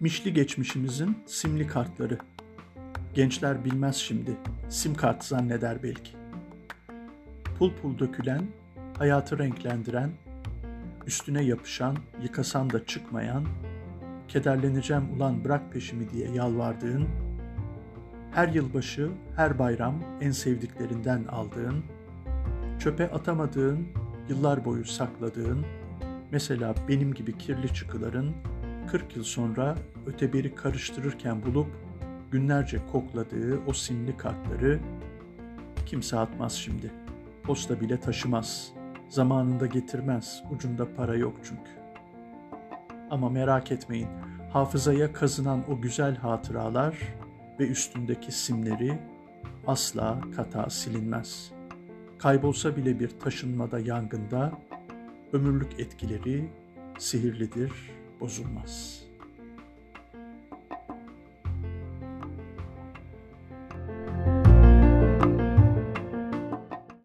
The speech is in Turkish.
Mişli geçmişimizin simli kartları. Gençler bilmez şimdi, sim kart zanneder belki. Pul pul dökülen, hayatı renklendiren, üstüne yapışan, yıkasan da çıkmayan, kederleneceğim ulan bırak peşimi diye yalvardığın, her yılbaşı, her bayram en sevdiklerinden aldığın, çöpe atamadığın, yıllar boyu sakladığın, mesela benim gibi kirli çıkıların 40 yıl sonra öteberi karıştırırken bulup günlerce kokladığı o simli kartları kimse atmaz şimdi. Posta bile taşımaz. Zamanında getirmez. Ucunda para yok çünkü. Ama merak etmeyin. Hafızaya kazınan o güzel hatıralar ve üstündeki simleri asla kata silinmez. Kaybolsa bile bir taşınmada yangında ömürlük etkileri sihirlidir, posumas.